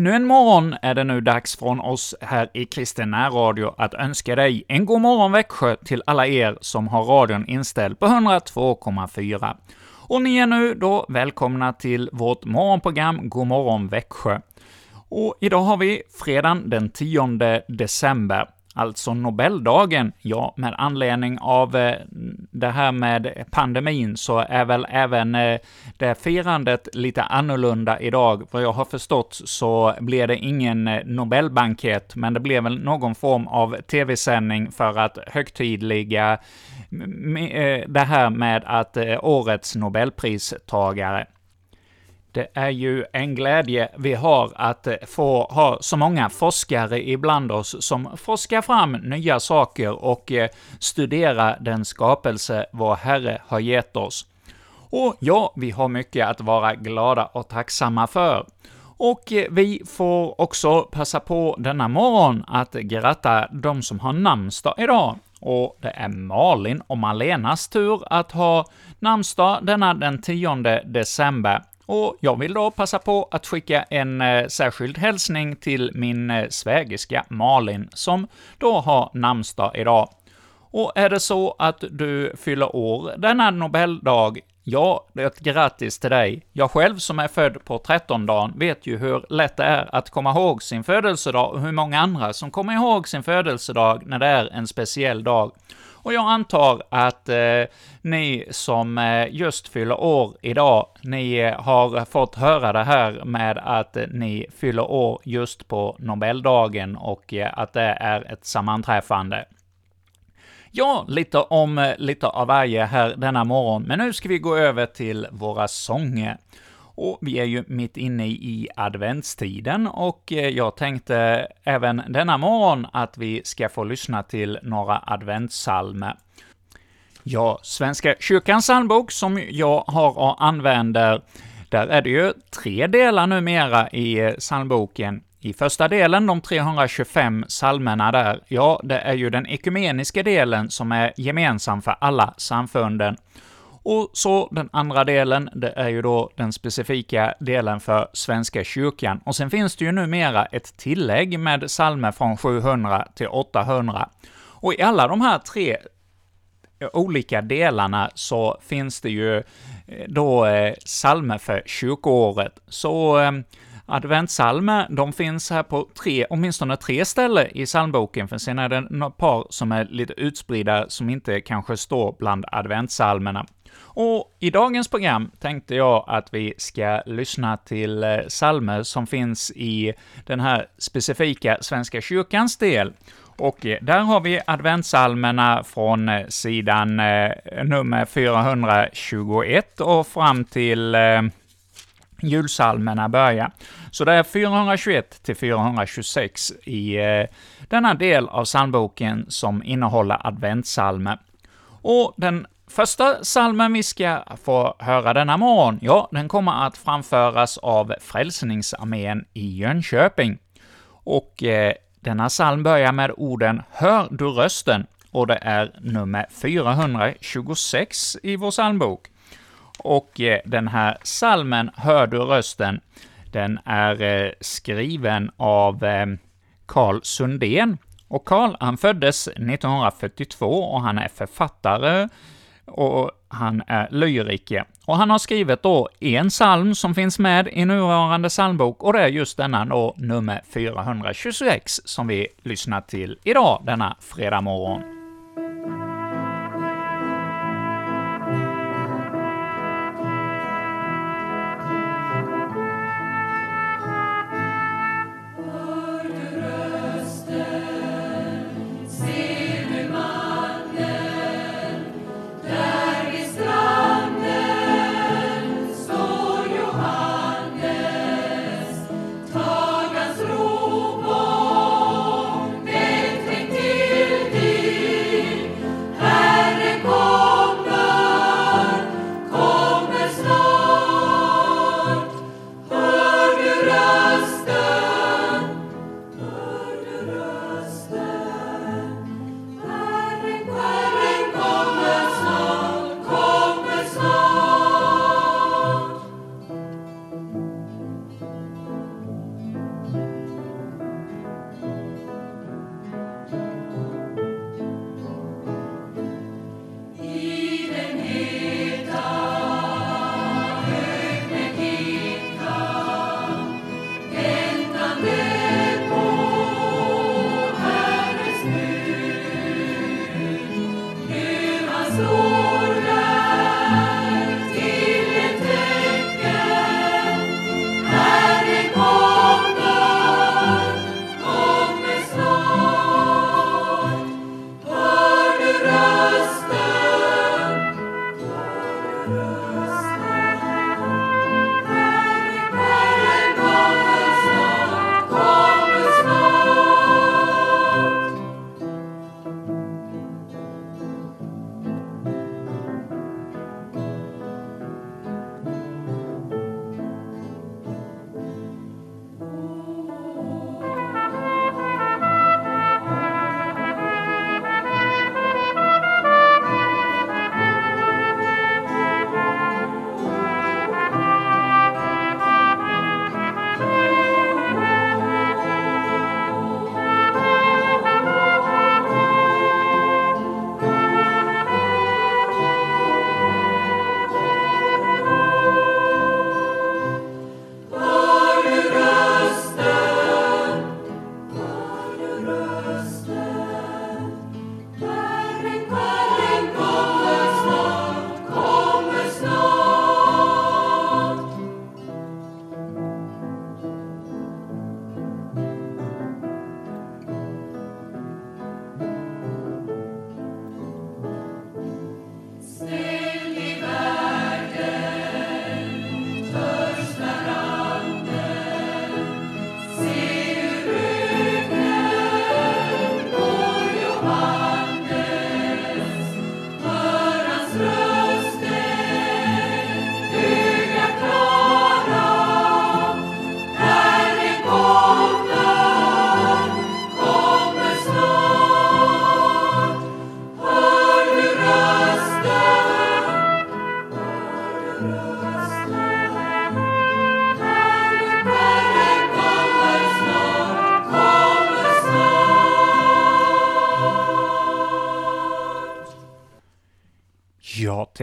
Ännu en morgon är det nu dags från oss här i Kristen Radio att önska dig en god morgon Växjö till alla er som har radion inställd på 102,4. Och ni är nu då välkomna till vårt morgonprogram God morgon Växjö. Och idag har vi fredagen den 10 december alltså Nobeldagen. Ja, med anledning av eh, det här med pandemin så är väl även eh, det firandet lite annorlunda idag. Vad jag har förstått så blir det ingen eh, Nobelbankett, men det blir väl någon form av tv-sändning för att högtidliga det här med att årets Nobelpristagare det är ju en glädje vi har att få ha så många forskare ibland oss som forskar fram nya saker och studerar studera den skapelse vår Herre har gett oss. Och ja, vi har mycket att vara glada och tacksamma för. Och eh, vi får också passa på denna morgon att gratta de som har namnsdag idag. Och det är Malin och Malenas tur att ha namnsdag denna den 10 december. Och jag vill då passa på att skicka en eh, särskild hälsning till min eh, svägerska Malin, som då har namnsdag idag. Och är det så att du fyller år denna Nobeldag, ja, ett grattis till dig. Jag själv som är född på trettondagen vet ju hur lätt det är att komma ihåg sin födelsedag och hur många andra som kommer ihåg sin födelsedag när det är en speciell dag. Och jag antar att eh, ni som eh, just fyller år idag, ni eh, har fått höra det här med att eh, ni fyller år just på Nobeldagen och eh, att det är ett sammanträffande. Ja, lite om eh, lite av varje här denna morgon, men nu ska vi gå över till våra sånger. Och vi är ju mitt inne i adventstiden och eh, jag tänkte även denna morgon att vi ska få lyssna till några adventssalmer. Ja, Svenska kyrkans psalmbok som jag har och använder, där är det ju tre delar numera i eh, psalmboken. I första delen, de 325 psalmerna där, ja, det är ju den ekumeniska delen som är gemensam för alla samfunden. Och så den andra delen, det är ju då den specifika delen för Svenska kyrkan. Och sen finns det ju numera ett tillägg med psalmer från 700 till 800. Och i alla de här tre eh, olika delarna så finns det ju eh, då eh, psalmer för kyrkoåret. Så eh, Adventsalmer, de finns här på tre, åtminstone tre ställen i psalmboken, för sen är det några par som är lite utspridda, som inte kanske står bland adventsalmerna. Och i dagens program tänkte jag att vi ska lyssna till eh, psalmer salmer som finns i den här specifika Svenska kyrkans del. Och eh, där har vi adventsalmerna från eh, sidan nummer 421 och fram till julsalmerna börjar. Så det är 421 till 426 i eh, denna del av psalmboken som innehåller adventssalmer. Och den Första salmen vi ska få höra denna morgon, ja, den kommer att framföras av Frälsningsarmén i Jönköping. Och eh, denna psalm börjar med orden ”Hör du rösten” och det är nummer 426 i vår psalmbok. Och eh, den här salmen ”Hör du rösten” den är eh, skriven av eh, Carl Sundén. Och Carl, han föddes 1942 och han är författare, och han är lyriker. Och han har skrivit då en psalm som finns med i nuvarande psalmbok, och det är just denna då, nummer 426, som vi lyssnar till idag, denna fredag morgon. So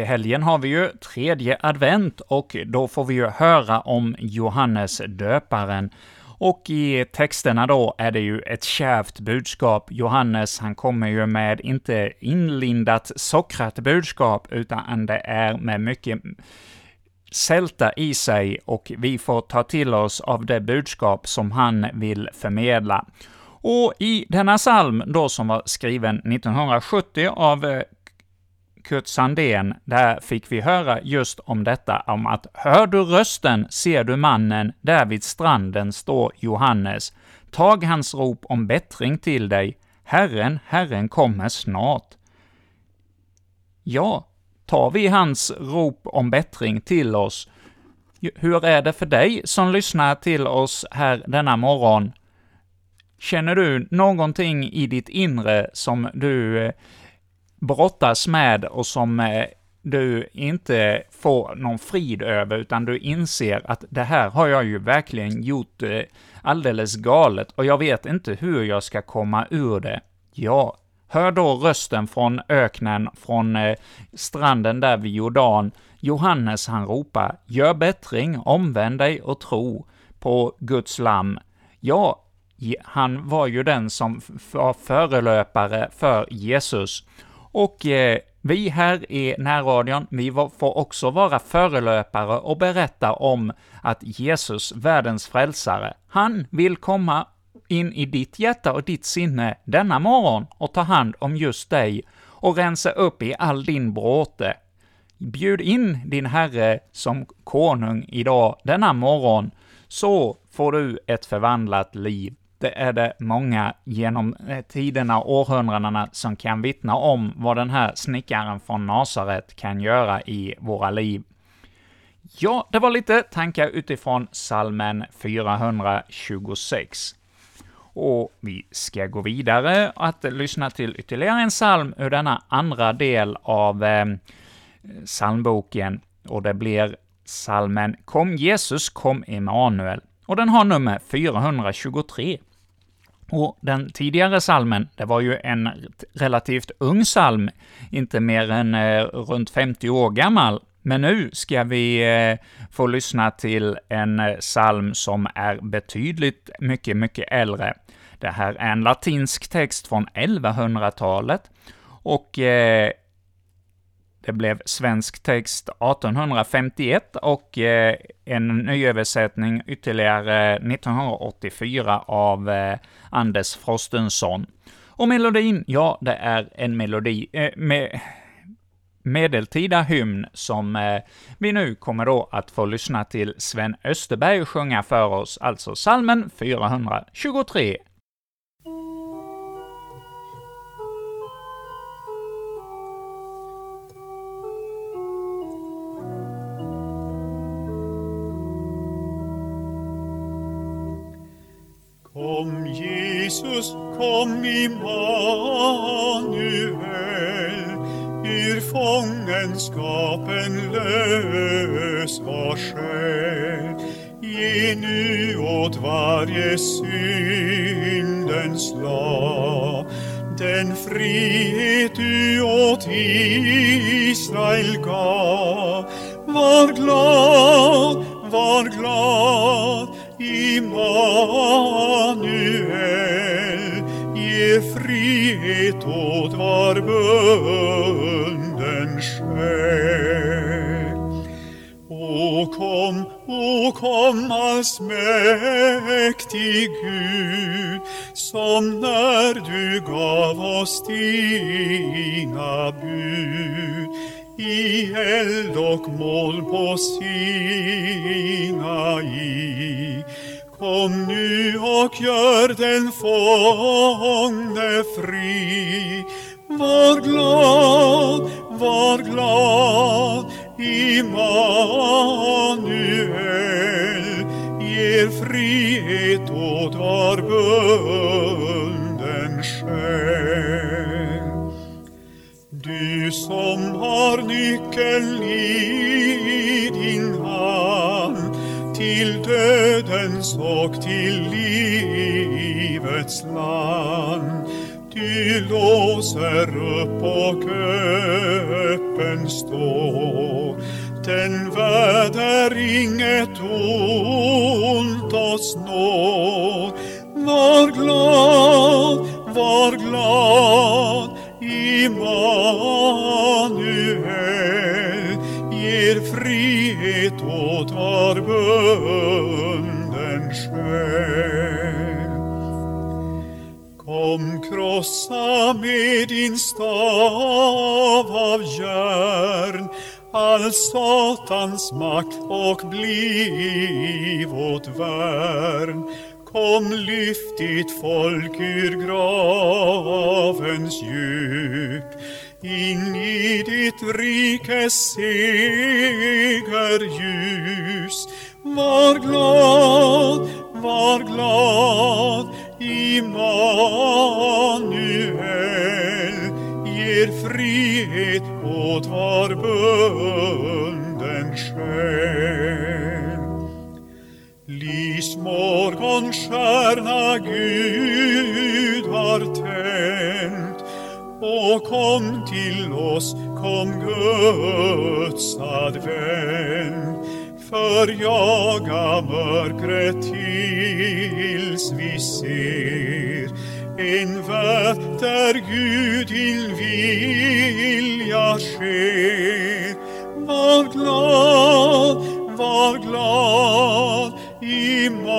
helgen har vi ju tredje advent och då får vi ju höra om Johannes döparen. Och i texterna då är det ju ett kärvt budskap. Johannes, han kommer ju med inte inlindat sockrat budskap, utan det är med mycket sälta i sig och vi får ta till oss av det budskap som han vill förmedla. Och i denna psalm då som var skriven 1970 av eh, Kurt Sandén, där fick vi höra just om detta, om att ”Hör du rösten, ser du mannen, där vid stranden står Johannes. Tag hans rop om bättring till dig, Herren, Herren kommer snart.” Ja, tar vi hans rop om bättring till oss, hur är det för dig som lyssnar till oss här denna morgon? Känner du någonting i ditt inre som du eh, brottas med och som eh, du inte får någon frid över, utan du inser att det här har jag ju verkligen gjort eh, alldeles galet och jag vet inte hur jag ska komma ur det. Ja, hör då rösten från öknen, från eh, stranden där vid Jordan. Johannes han ropar, gör bättring, omvänd dig och tro på Guds lamm. Ja, han var ju den som var förelöpare för Jesus. Och eh, vi här i närradion, vi får också vara förelöpare och berätta om att Jesus, världens frälsare, han vill komma in i ditt hjärta och ditt sinne denna morgon och ta hand om just dig och rensa upp i all din bråte. Bjud in din Herre som konung idag, denna morgon, så får du ett förvandlat liv det är det många genom eh, tiderna och århundradena som kan vittna om vad den här snickaren från Nasaret kan göra i våra liv. Ja, det var lite tankar utifrån salmen 426. Och vi ska gå vidare att lyssna till ytterligare en psalm ur denna andra del av eh, psalmboken, och det blir salmen ”Kom Jesus, kom Emanuel” och den har nummer 423. Och den tidigare salmen, det var ju en relativt ung psalm, inte mer än eh, runt 50 år gammal, men nu ska vi eh, få lyssna till en eh, psalm som är betydligt mycket, mycket äldre. Det här är en latinsk text från 1100-talet, och eh, det blev svensk text 1851 och eh, en nyöversättning ytterligare 1984 av eh, Anders Frostenson. Och melodin, ja, det är en melodi eh, med medeltida hymn som eh, vi nu kommer då att få lyssna till Sven Österberg sjunga för oss, alltså salmen 423. Kom Jesus, kom Immanuel, ur fångenskapen lösa själ. Ge nu åt varje syndens lag den frihet du åt Israel gav. Var glad, var glad, åt var bunden själ. O kom, o kom allsmäktig Gud, som när du gav oss dina bud i eld och moln på Sinai. Kom nu och gör den fångne fri. Var glad, var glad, Immanuel ger frihet åt var bunden själ. Du som har nyckeln i dödens och till livets land. Du låser upp och öppen står. Den värld är inget ont oss når. Var glad, var glad, Immanuel frihet åt var bunden själ. Kom krossa med din stav av järn all Satans makt och bliv vårt värn. Kom lyft ditt folk ur gravens djup in i ditt rikes segerljus. Var glad, var glad, Immanuel ger frihet åt var bunden själ. Lys morgonstjärna Gud har tänt och kom till oss, kom Guds advent. Förjaga mörkret tills vi ser en värld där Gud din vilja sker. Var glad, var glad, Immanuel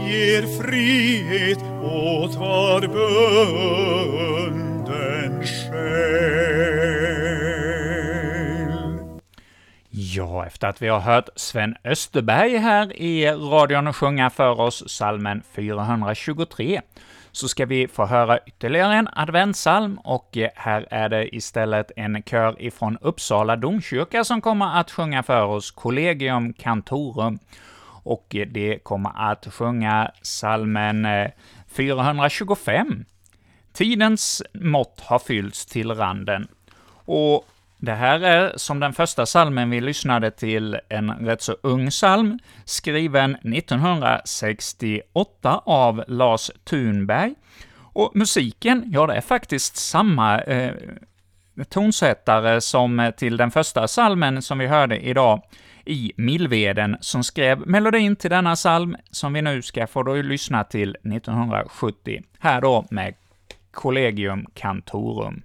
ger frihet var bunden själ. Ja, efter att vi har hört Sven Österberg här i radion sjunga för oss salmen 423, så ska vi få höra ytterligare en adventssalm, och eh, här är det istället en kör ifrån Uppsala domkyrka som kommer att sjunga för oss Collegium Cantorum, och eh, det kommer att sjunga salmen eh, 425. Tidens mått har fyllts till randen. Och det här är, som den första salmen vi lyssnade till, en rätt så ung psalm, skriven 1968 av Lars Thunberg. Och musiken, ja, det är faktiskt samma eh, tonsättare som till den första salmen som vi hörde idag, i Millveden, som skrev melodin till denna psalm, som vi nu ska få då lyssna till 1970. Här då med Collegium Cantorum.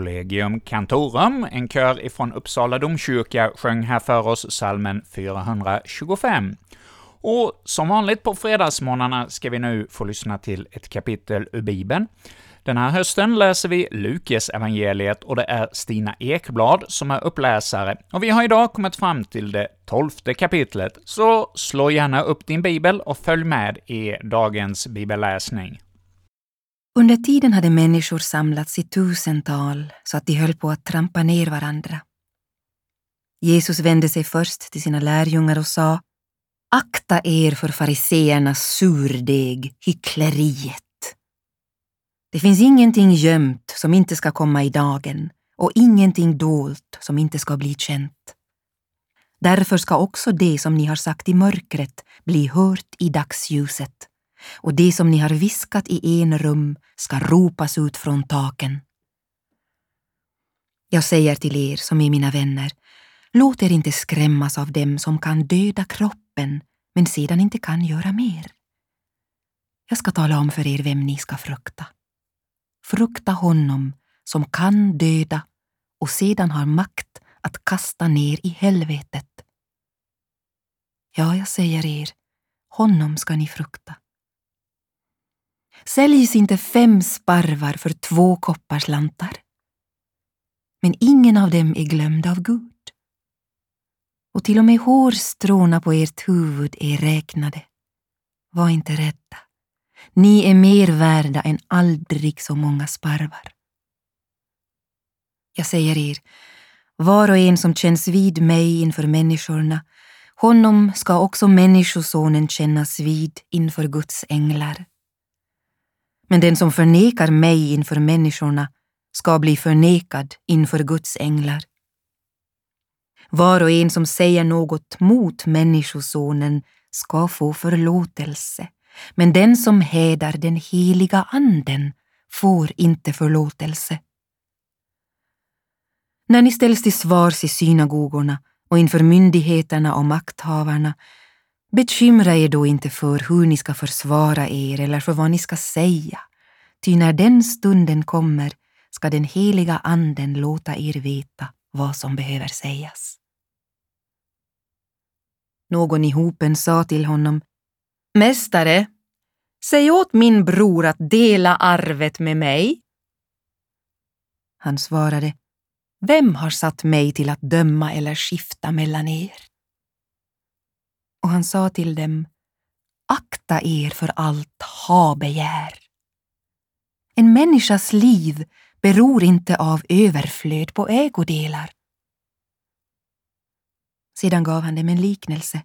Collegium Cantorum, en kör ifrån Uppsala domkyrka, sjöng här för oss salmen 425. Och som vanligt på fredagsmorgnarna ska vi nu få lyssna till ett kapitel ur Bibeln. Den här hösten läser vi Lukes evangeliet och det är Stina Ekblad som är uppläsare, och vi har idag kommit fram till det tolfte kapitlet, så slå gärna upp din bibel och följ med i dagens bibelläsning. Under tiden hade människor samlats i tusental så att de höll på att trampa ner varandra. Jesus vände sig först till sina lärjungar och sa Akta er för fariseernas surdeg, hyckleriet. Det finns ingenting gömt som inte ska komma i dagen och ingenting dolt som inte ska bli känt. Därför ska också det som ni har sagt i mörkret bli hört i dagsljuset och det som ni har viskat i en rum ska ropas ut från taken. Jag säger till er som är mina vänner, låt er inte skrämmas av dem som kan döda kroppen men sedan inte kan göra mer. Jag ska tala om för er vem ni ska frukta. Frukta honom som kan döda och sedan har makt att kasta ner i helvetet. Ja, jag säger er, honom ska ni frukta. Säljs inte fem sparvar för två kopparslantar? Men ingen av dem är glömd av Gud. Och till och med hårstråna på ert huvud är räknade. Var inte rädda. Ni är mer värda än aldrig så många sparvar. Jag säger er, var och en som känns vid mig inför människorna, honom ska också Människosonen kännas vid inför Guds änglar. Men den som förnekar mig inför människorna ska bli förnekad inför Guds änglar. Var och en som säger något mot Människosonen ska få förlåtelse men den som hädar den heliga anden får inte förlåtelse. När ni ställs till svars i synagogorna och inför myndigheterna och makthavarna, bekymra er då inte för hur ni ska försvara er eller för vad ni ska säga, ty när den stunden kommer ska den heliga anden låta er veta vad som behöver sägas. Någon i hopen sa till honom Mästare, säg åt min bror att dela arvet med mig. Han svarade, Vem har satt mig till att döma eller skifta mellan er? Och han sa till dem, Akta er för allt ha-begär. En människas liv beror inte av överflöd på ägodelar. Sedan gav han dem en liknelse.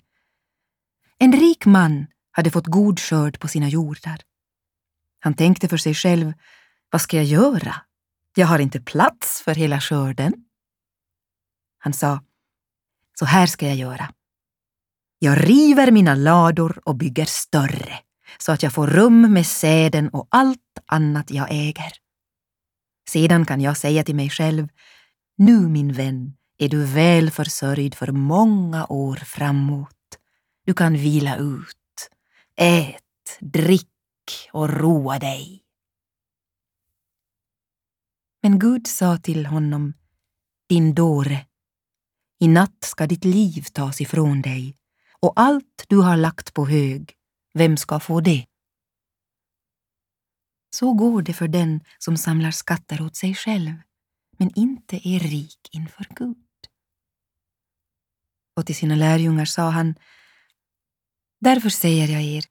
En rik man hade fått god skörd på sina jordar. Han tänkte för sig själv, vad ska jag göra? Jag har inte plats för hela skörden. Han sa, så här ska jag göra. Jag river mina lador och bygger större så att jag får rum med säden och allt annat jag äger. Sedan kan jag säga till mig själv, nu min vän är du väl försörjd för många år framåt. Du kan vila ut Ät, drick och roa dig. Men Gud sa till honom, din dåre, i natt ska ditt liv tas ifrån dig och allt du har lagt på hög, vem ska få det? Så går det för den som samlar skatter åt sig själv, men inte är rik inför Gud. Och till sina lärjungar sa han, Därför säger jag er,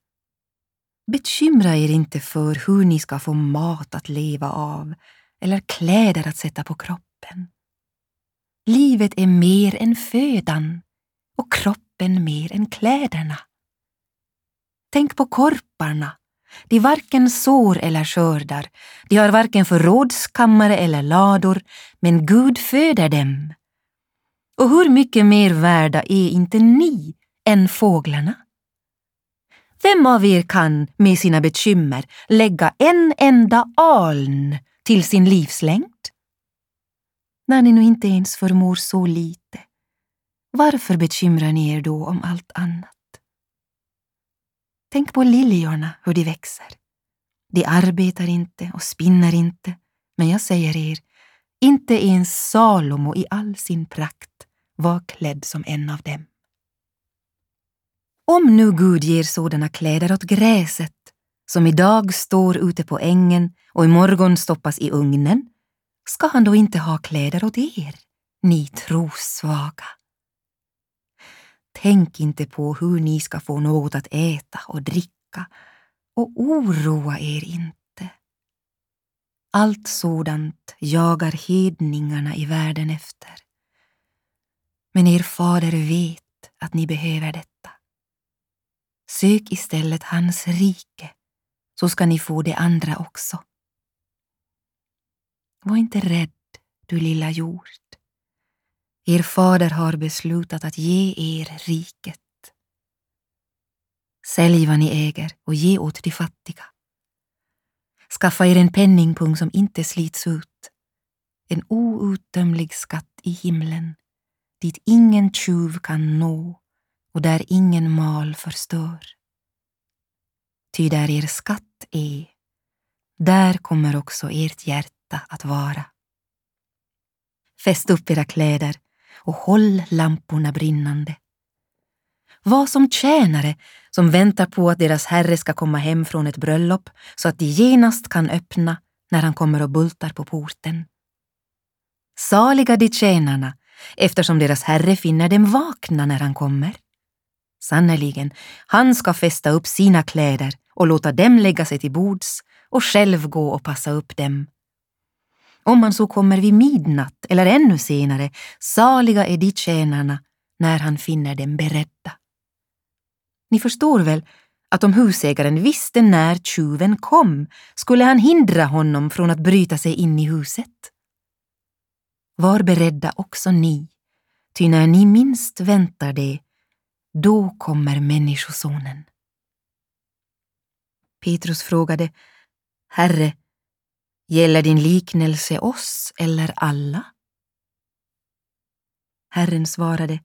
bekymra er inte för hur ni ska få mat att leva av eller kläder att sätta på kroppen. Livet är mer än födan och kroppen mer än kläderna. Tänk på korparna. De varken sår eller skördar, de har varken förrådskammare eller lador, men Gud föder dem. Och hur mycket mer värda är inte ni än fåglarna? Vem av er kan med sina bekymmer lägga en enda aln till sin livslängd? När ni nu inte ens förmår så lite, varför bekymrar ni er då om allt annat? Tänk på liljorna, hur de växer. De arbetar inte och spinner inte, men jag säger er, Inte ens Salomo i all sin prakt var klädd som en av dem. Om nu Gud ger sådana kläder åt gräset, som idag står ute på ängen och imorgon stoppas i ugnen, ska han då inte ha kläder åt er, ni trossvaga? Tänk inte på hur ni ska få något att äta och dricka och oroa er inte. Allt sådant jagar hedningarna i världen efter. Men er fader vet att ni behöver detta. Sök istället hans rike, så ska ni få det andra också. Var inte rädd, du lilla jord. Er fader har beslutat att ge er riket. Sälj vad ni äger och ge åt de fattiga. Skaffa er en penningpung som inte slits ut, en outtömlig skatt i himlen, dit ingen tjuv kan nå och där ingen mal förstör. Ty där er skatt är, där kommer också ert hjärta att vara. Fäst upp era kläder och håll lamporna brinnande. Var som tjänare som väntar på att deras herre ska komma hem från ett bröllop så att de genast kan öppna när han kommer och bultar på porten. Saliga de tjänarna eftersom deras herre finner dem vakna när han kommer. Sannerligen, han ska fästa upp sina kläder och låta dem lägga sig till bords och själv gå och passa upp dem. Om han så kommer vid midnatt eller ännu senare, saliga är de tjänarna när han finner dem beredda. Ni förstår väl att om husägaren visste när tjuven kom skulle han hindra honom från att bryta sig in i huset. Var beredda också ni, ty när ni minst väntar det, då kommer Människosonen. Petrus frågade, Herre, gäller din liknelse oss eller alla? Herren svarade,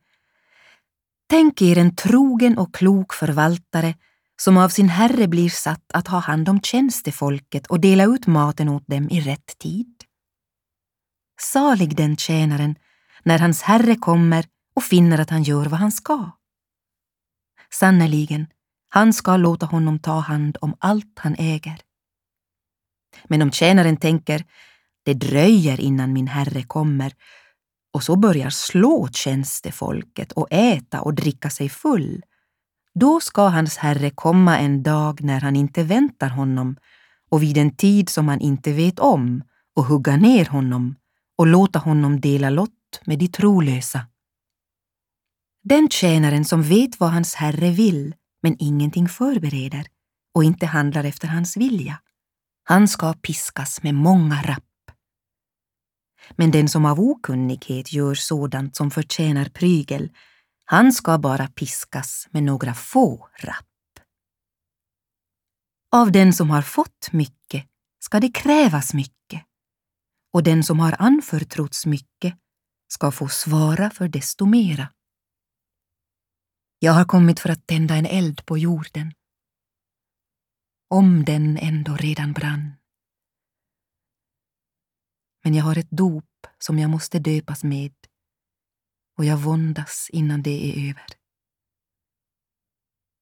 Tänk er en trogen och klok förvaltare som av sin herre blir satt att ha hand om tjänstefolket och dela ut maten åt dem i rätt tid. Salig den tjänaren när hans herre kommer och finner att han gör vad han ska. Sannerligen, han ska låta honom ta hand om allt han äger. Men om tjänaren tänker, det dröjer innan min herre kommer, och så börjar slå tjänstefolket och äta och dricka sig full, då ska hans herre komma en dag när han inte väntar honom och vid en tid som han inte vet om och hugga ner honom och låta honom dela lott med de trolösa. Den tjänaren som vet vad hans herre vill men ingenting förbereder och inte handlar efter hans vilja, han ska piskas med många rapp. Men den som av okunnighet gör sådant som förtjänar prygel, han ska bara piskas med några få rapp. Av den som har fått mycket ska det krävas mycket, och den som har anförtrotts mycket ska få svara för desto mera. Jag har kommit för att tända en eld på jorden. Om den ändå redan brann. Men jag har ett dop som jag måste döpas med och jag våndas innan det är över.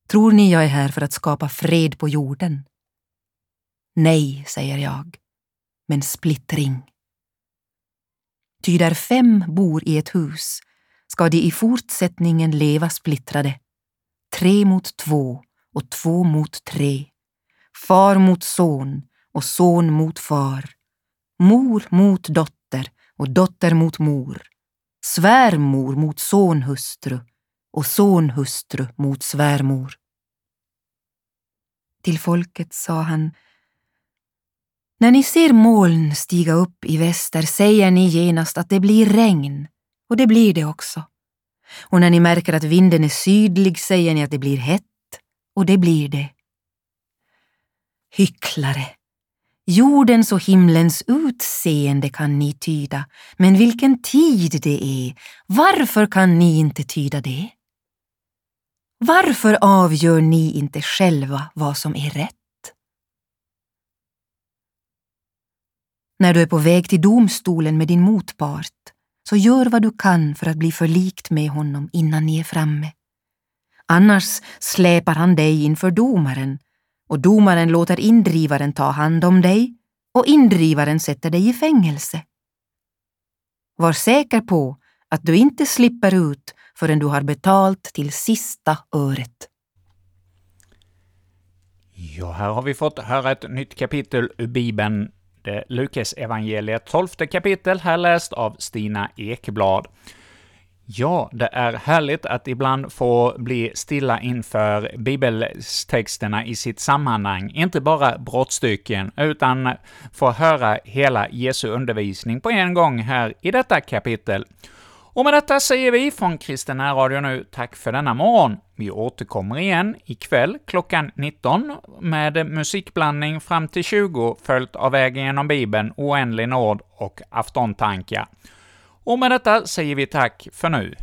Tror ni jag är här för att skapa fred på jorden? Nej, säger jag, men splittring. Ty där fem bor i ett hus ska de i fortsättningen leva splittrade, tre mot två och två mot tre, far mot son och son mot far, mor mot dotter och dotter mot mor, svärmor mot sonhustru och sonhustru mot svärmor. Till folket sa han när ni ser moln stiga upp i väster säger ni genast att det blir regn, och det blir det också. Och när ni märker att vinden är sydlig säger ni att det blir hett, och det blir det. Hycklare! Jordens och himlens utseende kan ni tyda, men vilken tid det är, varför kan ni inte tyda det? Varför avgör ni inte själva vad som är rätt? När du är på väg till domstolen med din motpart, så gör vad du kan för att bli förlikt med honom innan ni är framme. Annars släpar han dig inför domaren och domaren låter indrivaren ta hand om dig och indrivaren sätter dig i fängelse. Var säker på att du inte slipper ut förrän du har betalt till sista öret. Ja, här har vi fått höra ett nytt kapitel ur Bibeln, det Lukas evangeliet 12 kapitel, här läst av Stina Ekblad. Ja, det är härligt att ibland få bli stilla inför bibeltexterna i sitt sammanhang, inte bara brottstycken, utan få höra hela Jesu undervisning på en gång här i detta kapitel. Och med detta säger vi från Kristen Radio nu tack för denna morgon. Vi återkommer igen ikväll klockan 19 med musikblandning fram till 20, följt av Vägen genom Bibeln, Oändlig nåd och aftontankar. Och med detta säger vi tack för nu.